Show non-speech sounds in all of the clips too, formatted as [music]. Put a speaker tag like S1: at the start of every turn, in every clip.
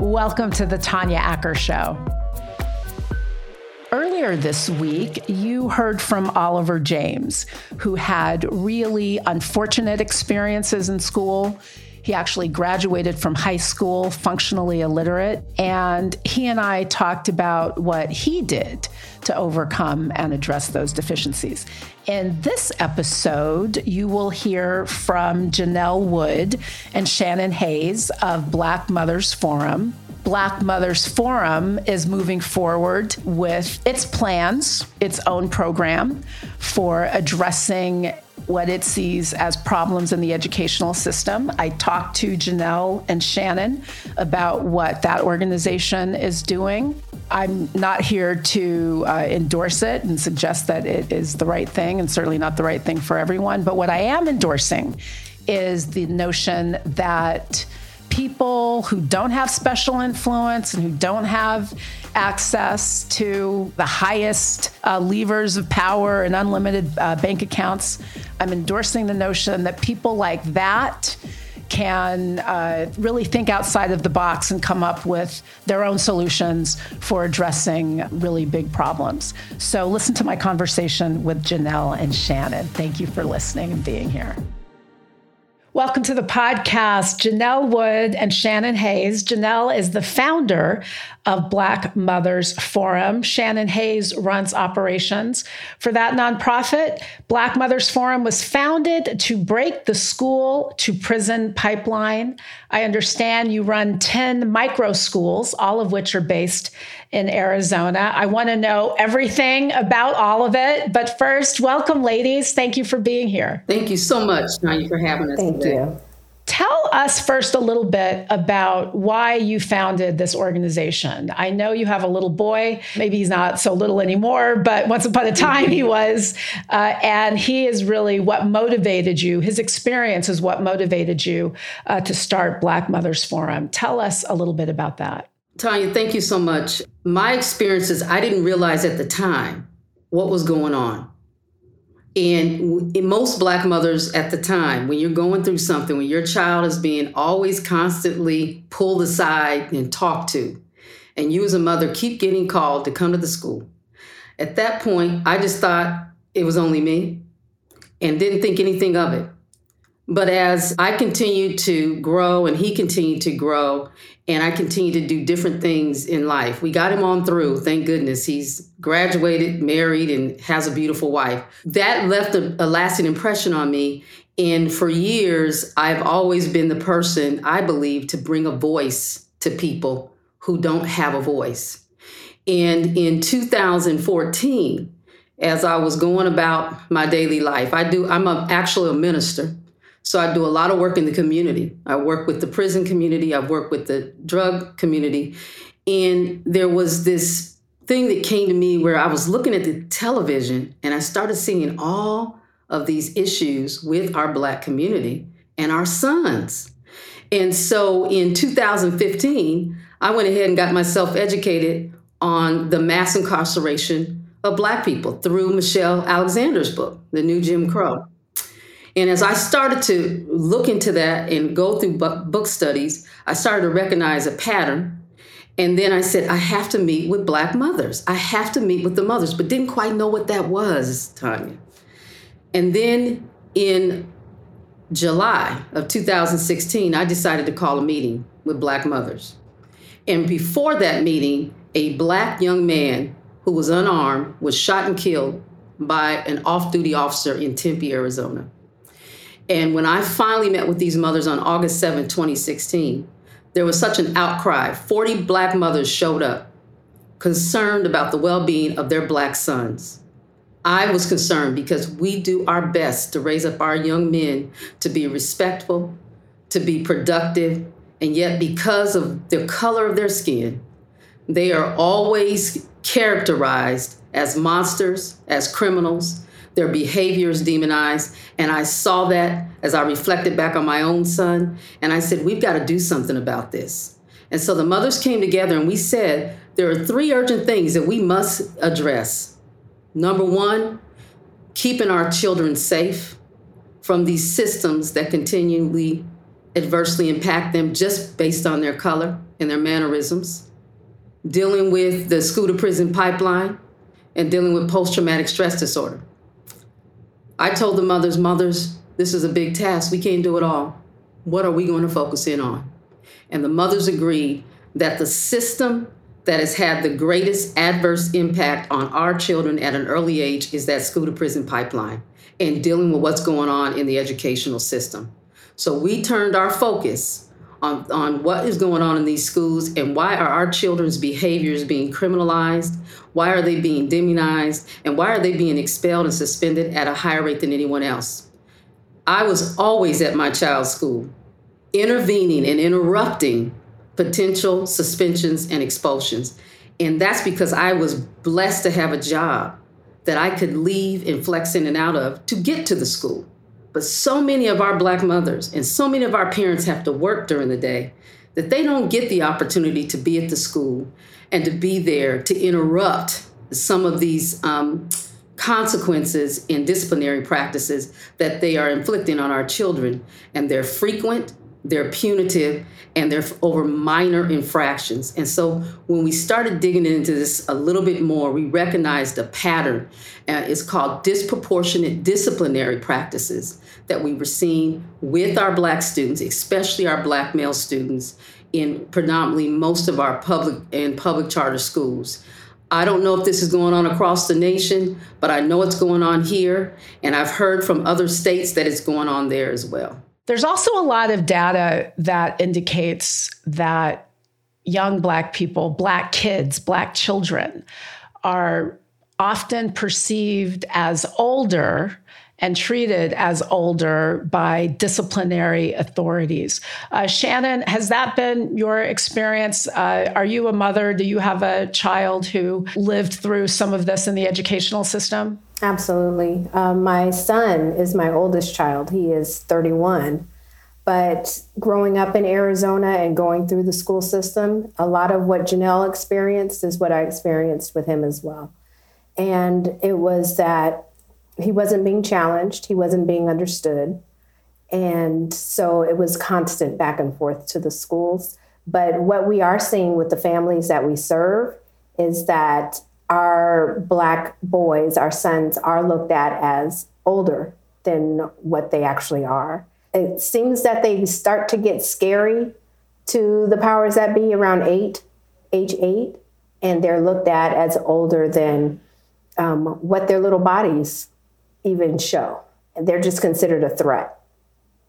S1: Welcome to the Tanya Acker Show. Earlier this week, you heard from Oliver James, who had really unfortunate experiences in school. He actually graduated from high school functionally illiterate. And he and I talked about what he did to overcome and address those deficiencies. In this episode, you will hear from Janelle Wood and Shannon Hayes of Black Mothers Forum. Black Mothers Forum is moving forward with its plans, its own program for addressing what it sees as problems in the educational system. I talked to Janelle and Shannon about what that organization is doing. I'm not here to uh, endorse it and suggest that it is the right thing, and certainly not the right thing for everyone. But what I am endorsing is the notion that people who don't have special influence and who don't have access to the highest uh, levers of power and unlimited uh, bank accounts, I'm endorsing the notion that people like that can uh, really think outside of the box and come up with their own solutions for addressing really big problems. So, listen to my conversation with Janelle and Shannon. Thank you for listening and being here. Welcome to the podcast, Janelle Wood and Shannon Hayes. Janelle is the founder of Black Mothers Forum. Shannon Hayes runs operations for that nonprofit. Black Mothers Forum was founded to break the school to prison pipeline. I understand you run 10 micro schools, all of which are based in Arizona. I want to know everything about all of it. But first, welcome, ladies. Thank you for being here.
S2: Thank you so much, Tanya, for having us
S3: Thank
S2: today.
S3: you.
S1: Tell us first a little bit about why you founded this organization. I know you have a little boy. Maybe he's not so little anymore, but once upon a time he was. Uh, and he is really what motivated you. His experience is what motivated you uh, to start Black Mothers Forum. Tell us a little bit about that.
S2: Tanya, thank you so much. My experiences, I didn't realize at the time what was going on. And most Black mothers at the time, when you're going through something, when your child is being always constantly pulled aside and talked to, and you as a mother keep getting called to come to the school. At that point, I just thought it was only me and didn't think anything of it. But as I continued to grow and he continued to grow, and I continued to do different things in life, we got him on through. Thank goodness. He's graduated, married, and has a beautiful wife. That left a, a lasting impression on me. And for years, I've always been the person, I believe, to bring a voice to people who don't have a voice. And in 2014, as I was going about my daily life, I do, I'm a, actually a minister. So I do a lot of work in the community. I work with the prison community, I work with the drug community. And there was this thing that came to me where I was looking at the television and I started seeing all of these issues with our Black community and our sons. And so in 2015, I went ahead and got myself educated on the mass incarceration of Black people through Michelle Alexander's book, The New Jim Crow. And as I started to look into that and go through book studies, I started to recognize a pattern. And then I said, I have to meet with Black mothers. I have to meet with the mothers, but didn't quite know what that was, Tanya. And then in July of 2016, I decided to call a meeting with Black mothers. And before that meeting, a Black young man who was unarmed was shot and killed by an off duty officer in Tempe, Arizona. And when I finally met with these mothers on August 7, 2016, there was such an outcry. 40 Black mothers showed up, concerned about the well being of their Black sons. I was concerned because we do our best to raise up our young men to be respectful, to be productive, and yet because of the color of their skin, they are always characterized as monsters, as criminals, their behaviors demonized. And I saw that as I reflected back on my own son. And I said, we've got to do something about this. And so the mothers came together and we said, there are three urgent things that we must address. Number one, keeping our children safe from these systems that continually adversely impact them just based on their color and their mannerisms, dealing with the school to prison pipeline, and dealing with post traumatic stress disorder. I told the mothers, mothers, this is a big task. We can't do it all. What are we going to focus in on? And the mothers agreed that the system that has had the greatest adverse impact on our children at an early age is that school to prison pipeline and dealing with what's going on in the educational system. So we turned our focus on, on what is going on in these schools and why are our children's behaviors being criminalized, why are they being demonized, and why are they being expelled and suspended at a higher rate than anyone else. I was always at my child's school, intervening and interrupting potential suspensions and expulsions. And that's because I was blessed to have a job that I could leave and flex in and out of to get to the school. But so many of our Black mothers and so many of our parents have to work during the day that they don't get the opportunity to be at the school and to be there to interrupt some of these um, consequences in disciplinary practices that they are inflicting on our children. And they're frequent, they're punitive, and they're over minor infractions. And so when we started digging into this a little bit more, we recognized a pattern. Uh, it's called disproportionate disciplinary practices that we were seeing with our Black students, especially our Black male students, in predominantly most of our public and public charter schools. I don't know if this is going on across the nation, but I know it's going on here, and I've heard from other states that it's going on there as well.
S1: There's also a lot of data that indicates that young Black people, Black kids, Black children are often perceived as older and treated as older by disciplinary authorities. Uh, Shannon, has that been your experience? Uh, are you a mother? Do you have a child who lived through some of this in the educational system?
S3: Absolutely. Uh, my son is my oldest child. He is 31. But growing up in Arizona and going through the school system, a lot of what Janelle experienced is what I experienced with him as well. And it was that he wasn't being challenged, he wasn't being understood. And so it was constant back and forth to the schools. But what we are seeing with the families that we serve is that our Black boys, our sons, are looked at as older than what they actually are. It seems that they start to get scary to the powers that be around eight, age eight, and they're looked at as older than um, what their little bodies even show. They're just considered a threat.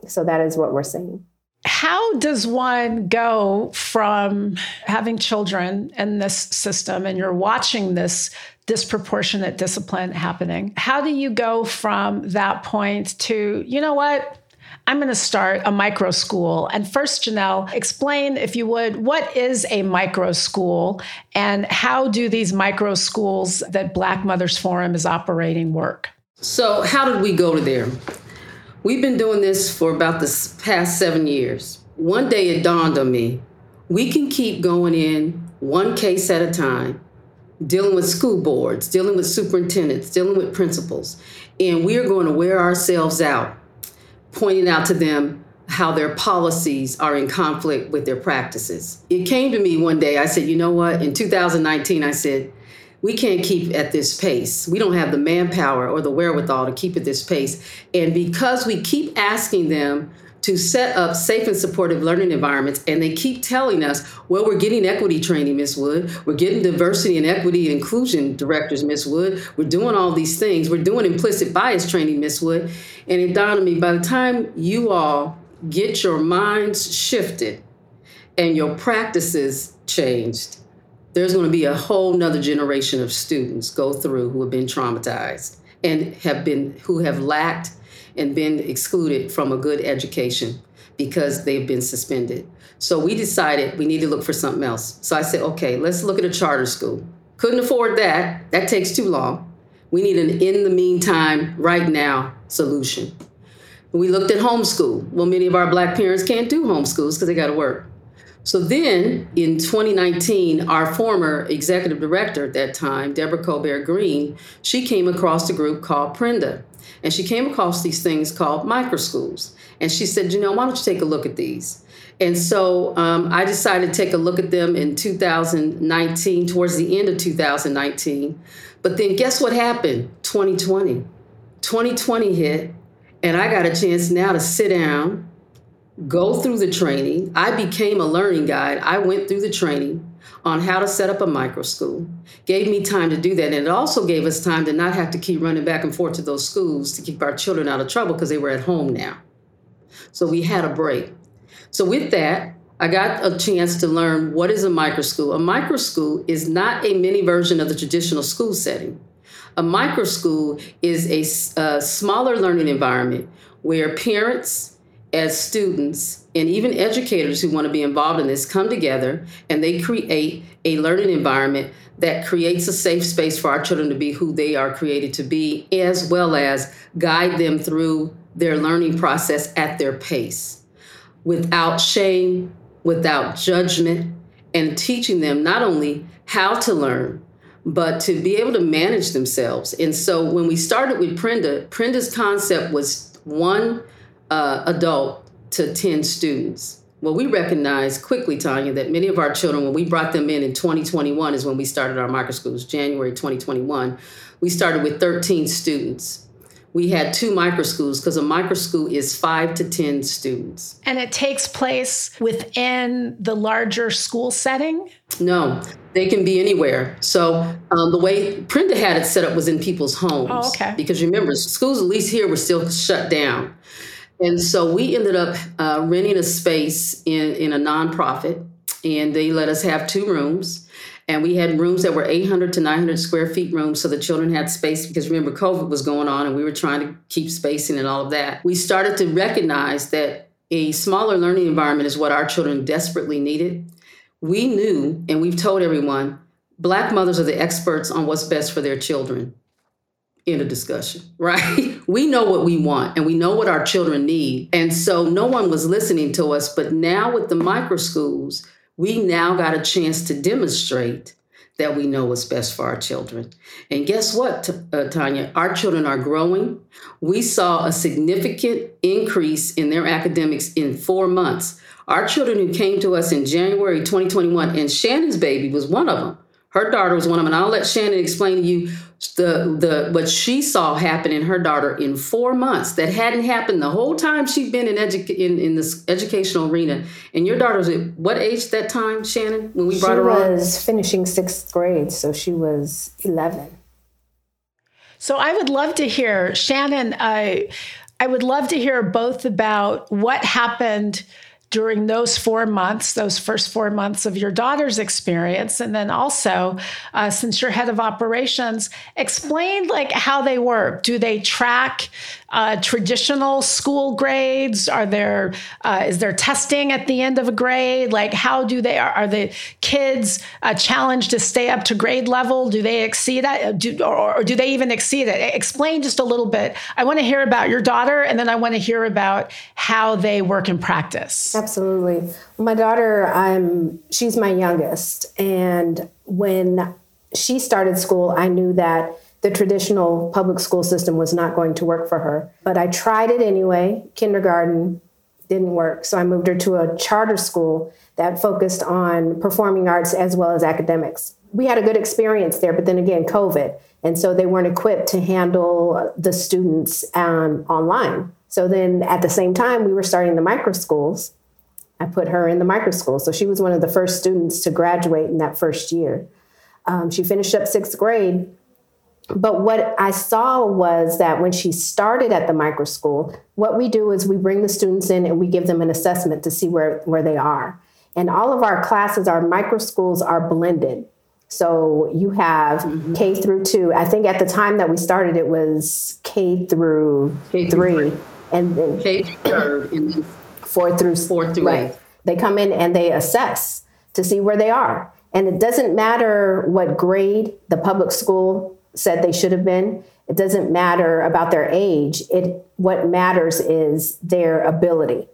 S3: So that is what we're seeing.
S1: How does one go from having children in this system and you're watching this disproportionate discipline happening? How do you go from that point to, you know what? I'm going to start a micro school. And first, Janelle, explain, if you would, what is a micro school and how do these micro schools that Black Mothers Forum is operating work?
S2: So, how did we go to there? We've been doing this for about the past seven years. One day it dawned on me we can keep going in one case at a time, dealing with school boards, dealing with superintendents, dealing with principals, and we are going to wear ourselves out pointing out to them how their policies are in conflict with their practices. It came to me one day, I said, you know what? In 2019, I said, we can't keep at this pace. We don't have the manpower or the wherewithal to keep at this pace. And because we keep asking them to set up safe and supportive learning environments, and they keep telling us, well, we're getting equity training, Miss Wood. We're getting diversity and equity and inclusion directors, Miss Wood. We're doing all these things. We're doing implicit bias training, Miss Wood. And it dawned on me by the time you all get your minds shifted and your practices changed, there's going to be a whole nother generation of students go through who have been traumatized and have been who have lacked and been excluded from a good education because they've been suspended. So we decided we need to look for something else. So I said, okay, let's look at a charter school. Couldn't afford that. That takes too long. We need an in the meantime, right now solution. We looked at homeschool. Well, many of our black parents can't do homeschools because they got to work. So then in 2019, our former executive director at that time, Deborah Colbert Green, she came across a group called Prenda. and she came across these things called microschools. And she said, you know, why don't you take a look at these? And so um, I decided to take a look at them in 2019, towards the end of 2019. But then guess what happened? 2020. 2020 hit, and I got a chance now to sit down, go through the training. I became a learning guide. I went through the training on how to set up a micro school. Gave me time to do that. And it also gave us time to not have to keep running back and forth to those schools to keep our children out of trouble because they were at home now. So we had a break. So with that, I got a chance to learn what is a micro school. A micro school is not a mini version of the traditional school setting. A micro school is a, a smaller learning environment where parents, as students, and even educators who want to be involved in this come together and they create a learning environment that creates a safe space for our children to be who they are created to be, as well as guide them through their learning process at their pace without shame, without judgment, and teaching them not only how to learn, but to be able to manage themselves. And so when we started with Prenda, Prenda's concept was one uh, adult to 10 students. Well, we recognized quickly, Tanya, that many of our children, when we brought them in in 2021, is when we started our micro schools, January 2021, we started with 13 students. We had two micro schools because a micro school is five to 10 students.
S1: And it takes place within the larger school setting?
S2: No, they can be anywhere. So um, the way Prenda had it set up was in people's homes.
S1: Oh, okay.
S2: Because remember, schools, at least here, were still shut down. And so we ended up uh, renting a space in, in a nonprofit, and they let us have two rooms. And we had rooms that were 800 to 900 square feet rooms, so the children had space because remember, COVID was going on and we were trying to keep spacing and all of that. We started to recognize that a smaller learning environment is what our children desperately needed. We knew, and we've told everyone, Black mothers are the experts on what's best for their children in a discussion, [laughs] right? we know what we want and we know what our children need. And so no one was listening to us. But now with the micro schools, we now got a chance to demonstrate that we know what's best for our children. And guess what, uh, Tanya? Our children are growing. We saw a significant increase in their academics in four months. Our children who came to us in January 2021, and Shannon's baby was one of them. Her daughter was one of them, and I'll let Shannon explain to you the the what she saw happen in her daughter in four months that hadn't happened the whole time she'd been in edu- in, in this educational arena. And your daughter was at what age that time, Shannon, when we brought
S3: she
S2: her on?
S3: She was finishing sixth grade, so she was eleven.
S1: So I would love to hear Shannon. I I would love to hear both about what happened during those four months, those first four months of your daughter's experience, and then also, uh, since you're head of operations, explain like how they work. Do they track uh, traditional school grades? Are there uh, is there testing at the end of a grade? Like how do they are, are the kids uh, challenged to stay up to grade level? Do they exceed it? Do, or, or do they even exceed it? Explain just a little bit. I want to hear about your daughter, and then I want to hear about how they work in practice.
S3: Absolutely. My daughter, I'm she's my youngest, and when she started school, I knew that the traditional public school system was not going to work for her. But I tried it anyway. Kindergarten didn't work. So I moved her to a charter school that focused on performing arts as well as academics. We had a good experience there, but then again, COVID. And so they weren't equipped to handle the students um, online. So then at the same time, we were starting the micro schools. I put her in the micro school. So she was one of the first students to graduate in that first year. Um, she finished up sixth grade but what I saw was that when she started at the micro school, what we do is we bring the students in and we give them an assessment to see where, where they are. And all of our classes, our micro schools are blended. So you have mm-hmm. K through two. I think at the time that we started, it was K through K three, and then
S2: K through
S3: four through
S2: four through right. eight.
S3: They come in and they assess to see where they are. And it doesn't matter what grade the public school said they should have been. It doesn't matter about their age. It what matters is their ability.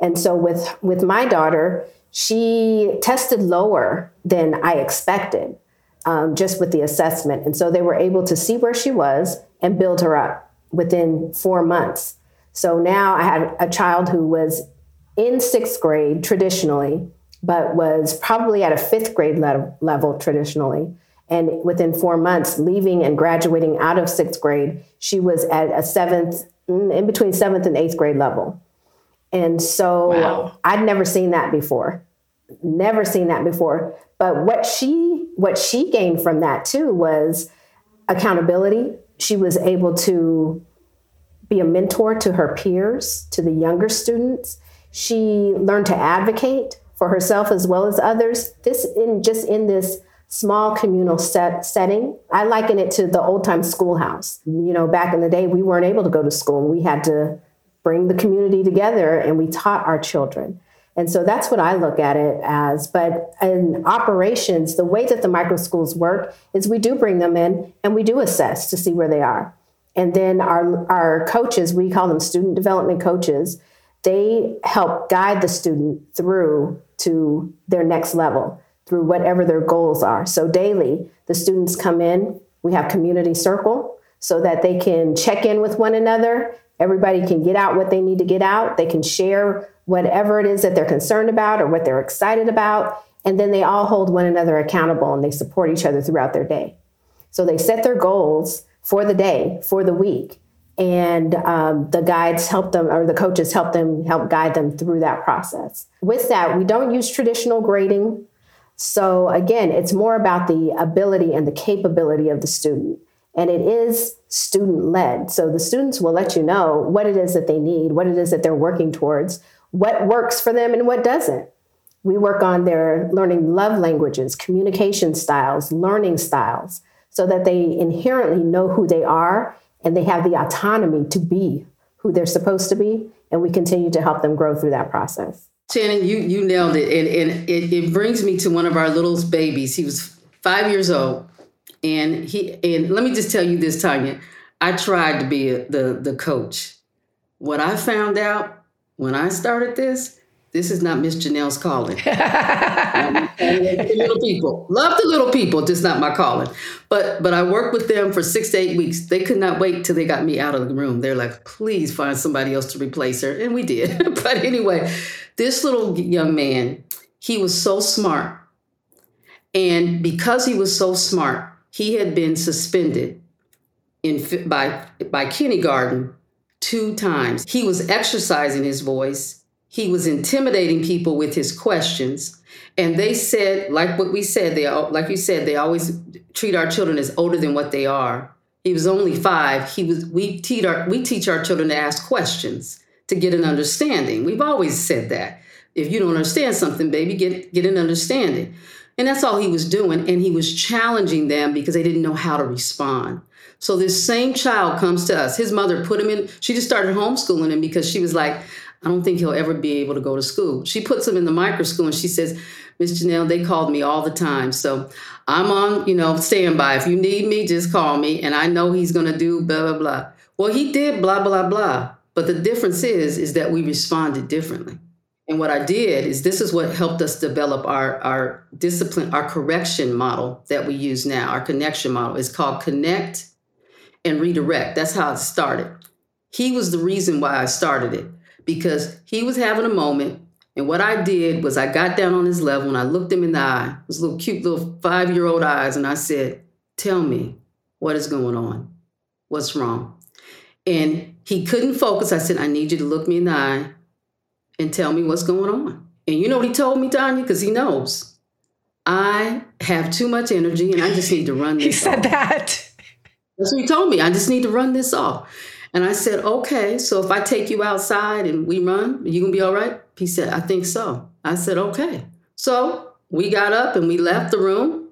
S3: And so with with my daughter, she tested lower than I expected, um, just with the assessment. And so they were able to see where she was and build her up. within four months. So now I had a child who was in sixth grade traditionally, but was probably at a fifth grade le- level traditionally. And within four months, leaving and graduating out of sixth grade, she was at a seventh, mm, in between seventh and eighth grade level. And so wow. I'd never seen that before. Never seen that before. But what she what she gained from that too was accountability. She was able to be a mentor to her peers, to the younger students. She learned to advocate for herself as well as others. This in just in this small communal set setting. I liken it to the old time schoolhouse. You know, back in the day, we weren't able to go to school. We had to bring the community together and we taught our children. And so that's what I look at it as. But in operations, the way that the micro schools work is we do bring them in and we do assess to see where they are. And then our, our coaches, we call them student development coaches, they help guide the student through to their next level, through whatever their goals are. So daily, the students come in, we have community circle so that they can check in with one another. Everybody can get out what they need to get out. They can share whatever it is that they're concerned about or what they're excited about. And then they all hold one another accountable and they support each other throughout their day. So they set their goals for the day, for the week. And um, the guides help them, or the coaches help them, help guide them through that process. With that, we don't use traditional grading. So again, it's more about the ability and the capability of the student. And it is student led. So the students will let you know what it is that they need, what it is that they're working towards, what works for them and what doesn't. We work on their learning love languages, communication styles, learning styles, so that they inherently know who they are and they have the autonomy to be who they're supposed to be. And we continue to help them grow through that process.
S2: Shannon, you, you nailed it. And, and it, it brings me to one of our little babies. He was five years old. And he and let me just tell you this, Tanya. I tried to be a, the the coach. What I found out when I started this, this is not Miss Janelle's calling. [laughs] little people, love the little people, just not my calling. But but I worked with them for six to eight weeks. They could not wait till they got me out of the room. They're like, please find somebody else to replace her, and we did. [laughs] but anyway, this little young man, he was so smart, and because he was so smart, he had been suspended in by by kindergarten two times. He was exercising his voice. He was intimidating people with his questions. And they said, like what we said, they like you said, they always treat our children as older than what they are. He was only five. He was we teach our we teach our children to ask questions to get an understanding. We've always said that. If you don't understand something, baby, get get an understanding. And that's all he was doing. And he was challenging them because they didn't know how to respond. So this same child comes to us. His mother put him in, she just started homeschooling him because she was like, I don't think he'll ever be able to go to school. She puts him in the micro school and she says, Miss Janelle, they called me all the time. So I'm on, you know, standby. If you need me, just call me. And I know he's gonna do blah, blah, blah. Well, he did blah, blah, blah. But the difference is, is that we responded differently. And what I did is this is what helped us develop our, our discipline, our correction model that we use now, our connection model. is called Connect and redirect. That's how it started. He was the reason why I started it because he was having a moment. And what I did was I got down on his level and I looked him in the eye, his little cute little five year old eyes, and I said, Tell me what is going on? What's wrong? And he couldn't focus. I said, I need you to look me in the eye and tell me what's going on. And you know what he told me, Tanya? Because he knows. I have too much energy and I just need to run [laughs] this.
S1: he said
S2: off.
S1: that.
S2: That's what he told me. I just need to run this off. And I said, okay, so if I take you outside and we run, you gonna be all right? He said, I think so. I said, okay. So we got up and we left the room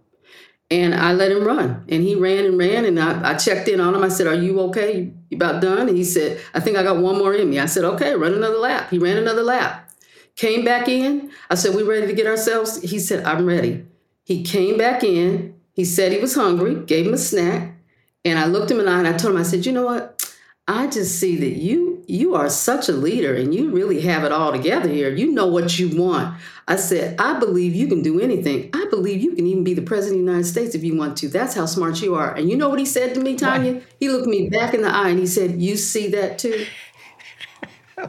S2: and I let him run. And he ran and ran and I, I checked in on him. I said, Are you okay? You about done? And he said, I think I got one more in me. I said, Okay, run another lap. He ran another lap. Came back in. I said, We ready to get ourselves? He said, I'm ready. He came back in. He said he was hungry, gave him a snack. And I looked him in the eye and I told him, I said, you know what? I just see that you you are such a leader and you really have it all together here. You know what you want. I said, I believe you can do anything. I believe you can even be the president of the United States if you want to. That's how smart you are. And you know what he said to me, Tanya? What? He looked me back in the eye and he said, You see that too? [laughs]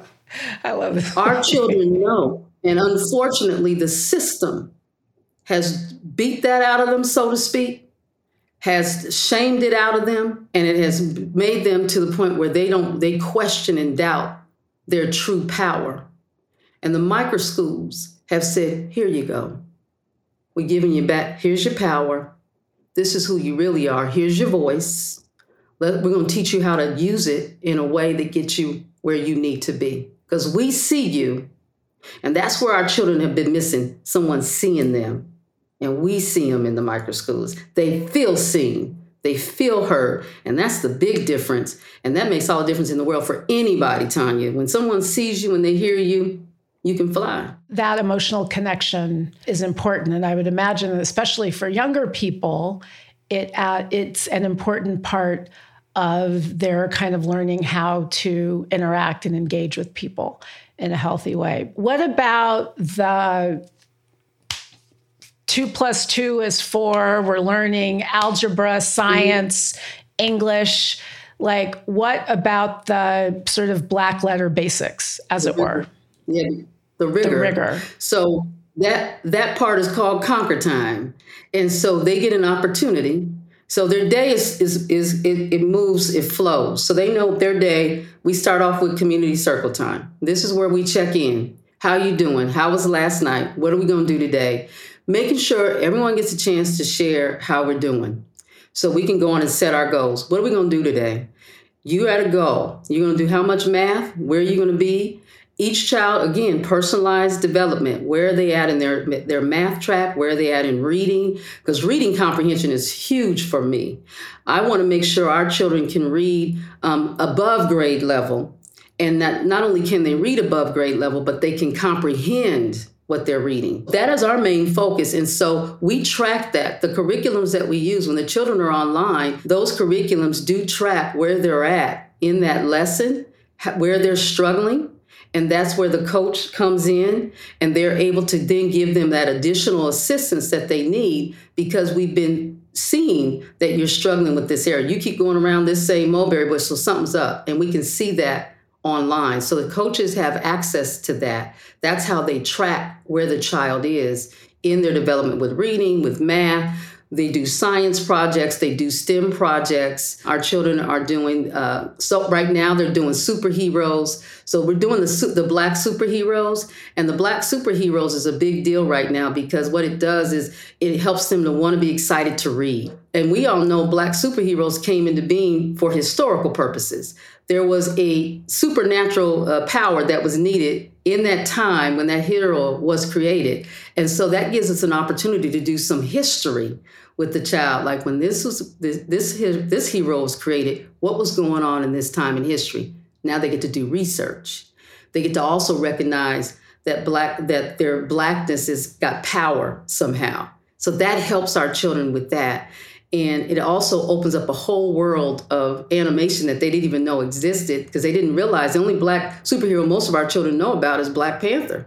S1: I love it.
S2: Our [laughs] children know. And unfortunately, the system has beat that out of them, so to speak has shamed it out of them and it has made them to the point where they don't they question and doubt their true power. And the micro schools have said here you go. We're giving you back. Here's your power. This is who you really are. Here's your voice. We're going to teach you how to use it in a way that gets you where you need to be. Because we see you and that's where our children have been missing someone seeing them and we see them in the micro schools. They feel seen, they feel heard, and that's the big difference. And that makes all the difference in the world for anybody, Tanya. When someone sees you and they hear you, you can fly.
S1: That emotional connection is important, and I would imagine, especially for younger people, it uh, it's an important part of their kind of learning how to interact and engage with people in a healthy way. What about the two plus two is four. We're learning algebra, science, mm-hmm. English. Like, what about the sort of black letter basics, as it were?
S2: Yeah, the rigor.
S1: The rigor.
S2: So that that part is called conquer time, and so they get an opportunity. So their day is is is it, it moves, it flows. So they know their day. We start off with community circle time. This is where we check in. How you doing? How was last night? What are we going to do today? Making sure everyone gets a chance to share how we're doing so we can go on and set our goals. What are we going to do today? You got a goal. You're going to do how much math? Where are you going to be? Each child, again, personalized development. Where are they at in their, their math track? Where are they at in reading? Because reading comprehension is huge for me. I want to make sure our children can read um, above grade level. And that not only can they read above grade level, but they can comprehend what they're reading. That is our main focus. And so we track that. The curriculums that we use when the children are online, those curriculums do track where they're at in that lesson, where they're struggling. And that's where the coach comes in and they're able to then give them that additional assistance that they need because we've been seeing that you're struggling with this area. You keep going around this same mulberry bush, so something's up. And we can see that online. So the coaches have access to that. That's how they track where the child is in their development with reading, with math. They do science projects, they do STEM projects. Our children are doing, uh, so right now they're doing superheroes. So we're doing the, the black superheroes. And the black superheroes is a big deal right now because what it does is it helps them to want to be excited to read. And we all know black superheroes came into being for historical purposes there was a supernatural uh, power that was needed in that time when that hero was created. And so that gives us an opportunity to do some history with the child. Like when this was this this, this hero was created, what was going on in this time in history? Now they get to do research. They get to also recognize that black that their blackness has got power somehow. So that helps our children with that. And it also opens up a whole world of animation that they didn't even know existed because they didn't realize the only black superhero most of our children know about is Black Panther,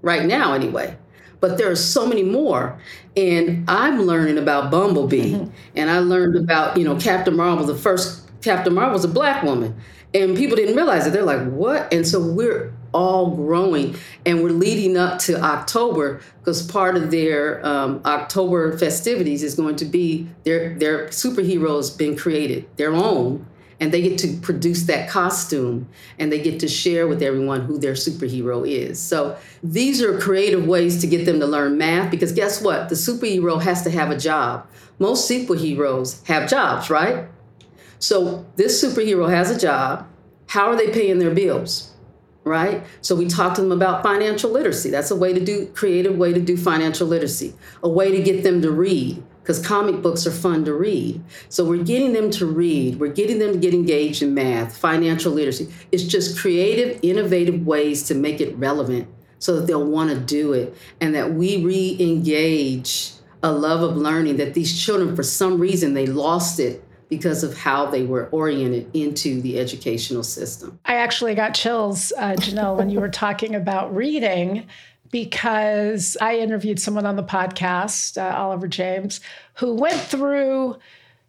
S2: right now, anyway. But there are so many more. And I'm learning about Bumblebee, mm-hmm. and I learned about, you know, Captain Marvel. The first Captain Marvel was a black woman. And people didn't realize it. They're like, what? And so we're all growing. And we're leading up to October because part of their um, October festivities is going to be their, their superheroes being created, their own. And they get to produce that costume and they get to share with everyone who their superhero is. So these are creative ways to get them to learn math because guess what? The superhero has to have a job. Most superheroes have jobs, right? So this superhero has a job. How are they paying their bills? Right? So we talk to them about financial literacy. That's a way to do creative way to do financial literacy. A way to get them to read because comic books are fun to read. So we're getting them to read. We're getting them to get engaged in math, financial literacy. It's just creative, innovative ways to make it relevant so that they'll want to do it and that we re-engage a love of learning that these children for some reason they lost it because of how they were oriented into the educational system.
S1: I actually got chills, uh, Janelle, when you were talking about reading because I interviewed someone on the podcast, uh, Oliver James, who went through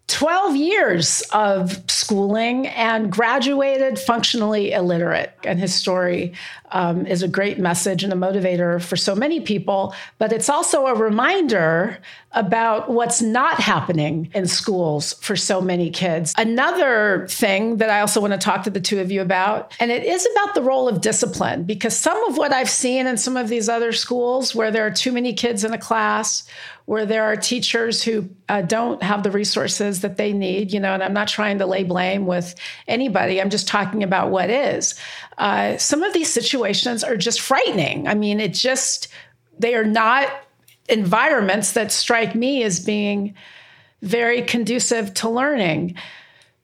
S1: 12 years of schooling and graduated functionally illiterate. And his story um, is a great message and a motivator for so many people. But it's also a reminder about what's not happening in schools for so many kids. Another thing that I also want to talk to the two of you about, and it is about the role of discipline, because some of what I've seen in some of these other schools where there are too many kids in a class, where there are teachers who uh, don't have the resources that they need, you know, and I'm not trying to lay blame with anybody. I'm just talking about what is. Uh, some of these situations are just frightening. I mean, it just, they are not environments that strike me as being very conducive to learning.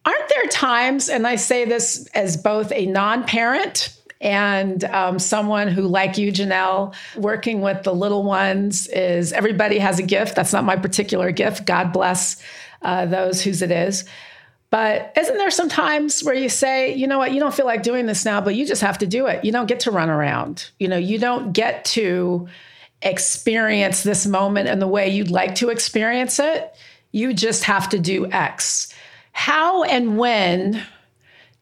S1: Aren't there times, and I say this as both a non parent and um, someone who, like you, Janelle, working with the little ones is everybody has a gift. That's not my particular gift. God bless uh, those whose it is. But isn't there some times where you say, you know what, you don't feel like doing this now, but you just have to do it. You don't get to run around. You know, you don't get to experience this moment in the way you'd like to experience it. You just have to do X. How and when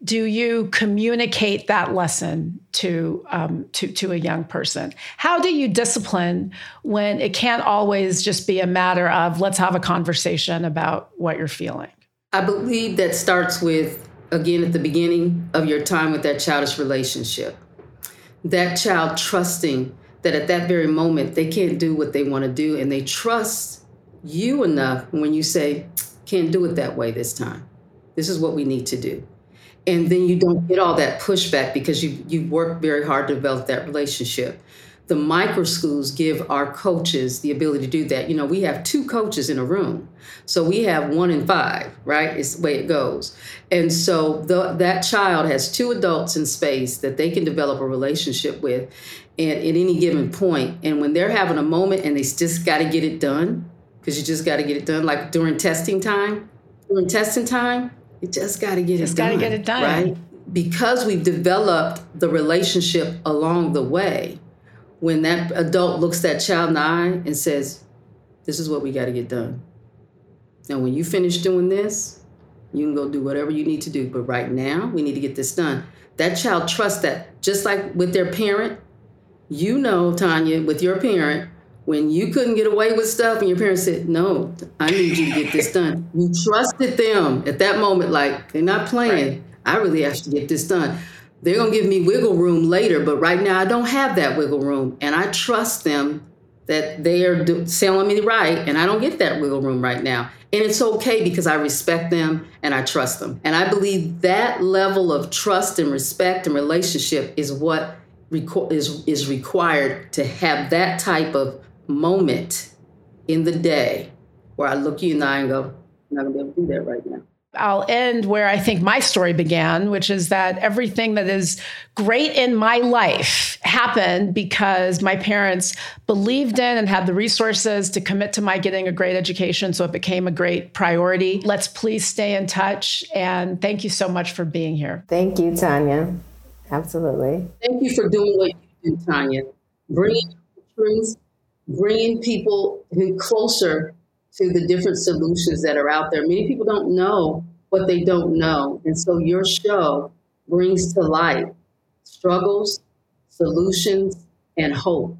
S1: do you communicate that lesson to, um, to, to a young person? How do you discipline when it can't always just be a matter of let's have a conversation about what you're feeling?
S2: I believe that starts with, again, at the beginning of your time with that childish relationship. That child trusting that at that very moment they can't do what they want to do, and they trust you enough when you say, can't do it that way this time. This is what we need to do. And then you don't get all that pushback because you you work very hard to develop that relationship. The micro schools give our coaches the ability to do that. You know we have two coaches in a room. So we have one in five right? It's the way it goes. And so the, that child has two adults in space that they can develop a relationship with and at any given point and when they're having a moment and they just got to get it done because you just got to get it done like during testing time during testing time you just got to get
S1: just
S2: it done.
S1: Just got to get it done.
S2: Right? Because we've developed the relationship along the way, when that adult looks that child in the eye and says, This is what we got to get done. Now, when you finish doing this, you can go do whatever you need to do. But right now, we need to get this done. That child trusts that, just like with their parent. You know, Tanya, with your parent, when you couldn't get away with stuff and your parents said, No, I need you to get this done. [laughs] You trusted them at that moment, like they're not playing. Right. I really have to get this done. They're gonna give me wiggle room later, but right now I don't have that wiggle room. And I trust them that they are do- selling me right, and I don't get that wiggle room right now. And it's okay because I respect them and I trust them. And I believe that level of trust and respect and relationship is what is, is required to have that type of moment in the day where I look you in the eye and go, I'm not gonna be able to do that right now.
S1: I'll end where I think my story began, which is that everything that is great in my life happened because my parents believed in and had the resources to commit to my getting a great education. So it became a great priority. Let's please stay in touch. And thank you so much for being here.
S3: Thank you, Tanya. Absolutely.
S2: Thank you for doing what you do, Tanya. Bringing truth bringing people closer to the different solutions that are out there. Many people don't know what they don't know. And so your show brings to light struggles, solutions, and hope.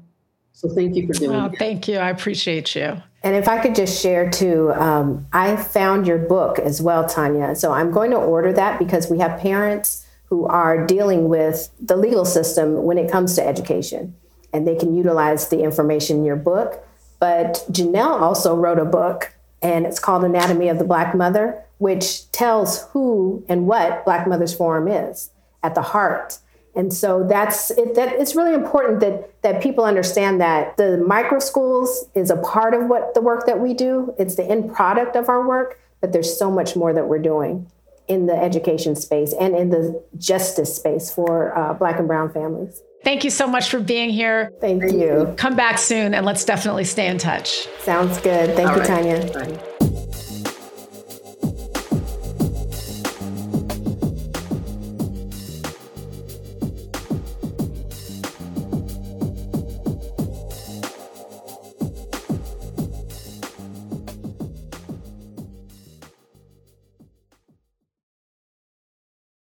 S2: So thank you for doing oh, that.
S1: Thank you. I appreciate you.
S3: And if I could just share too, um, I found your book as well, Tanya. So I'm going to order that because we have parents who are dealing with the legal system when it comes to education and they can utilize the information in your book. But Janelle also wrote a book, and it's called Anatomy of the Black Mother, which tells who and what Black Mothers Forum is at the heart. And so that's it, that it's really important that that people understand that the micro schools is a part of what the work that we do. It's the end product of our work, but there's so much more that we're doing in the education space and in the justice space for uh, Black and Brown families.
S1: Thank you so much for being here.
S3: Thank you.
S1: Come back soon and let's definitely stay in touch.
S3: Sounds good. Thank All you, right. Tanya. Bye.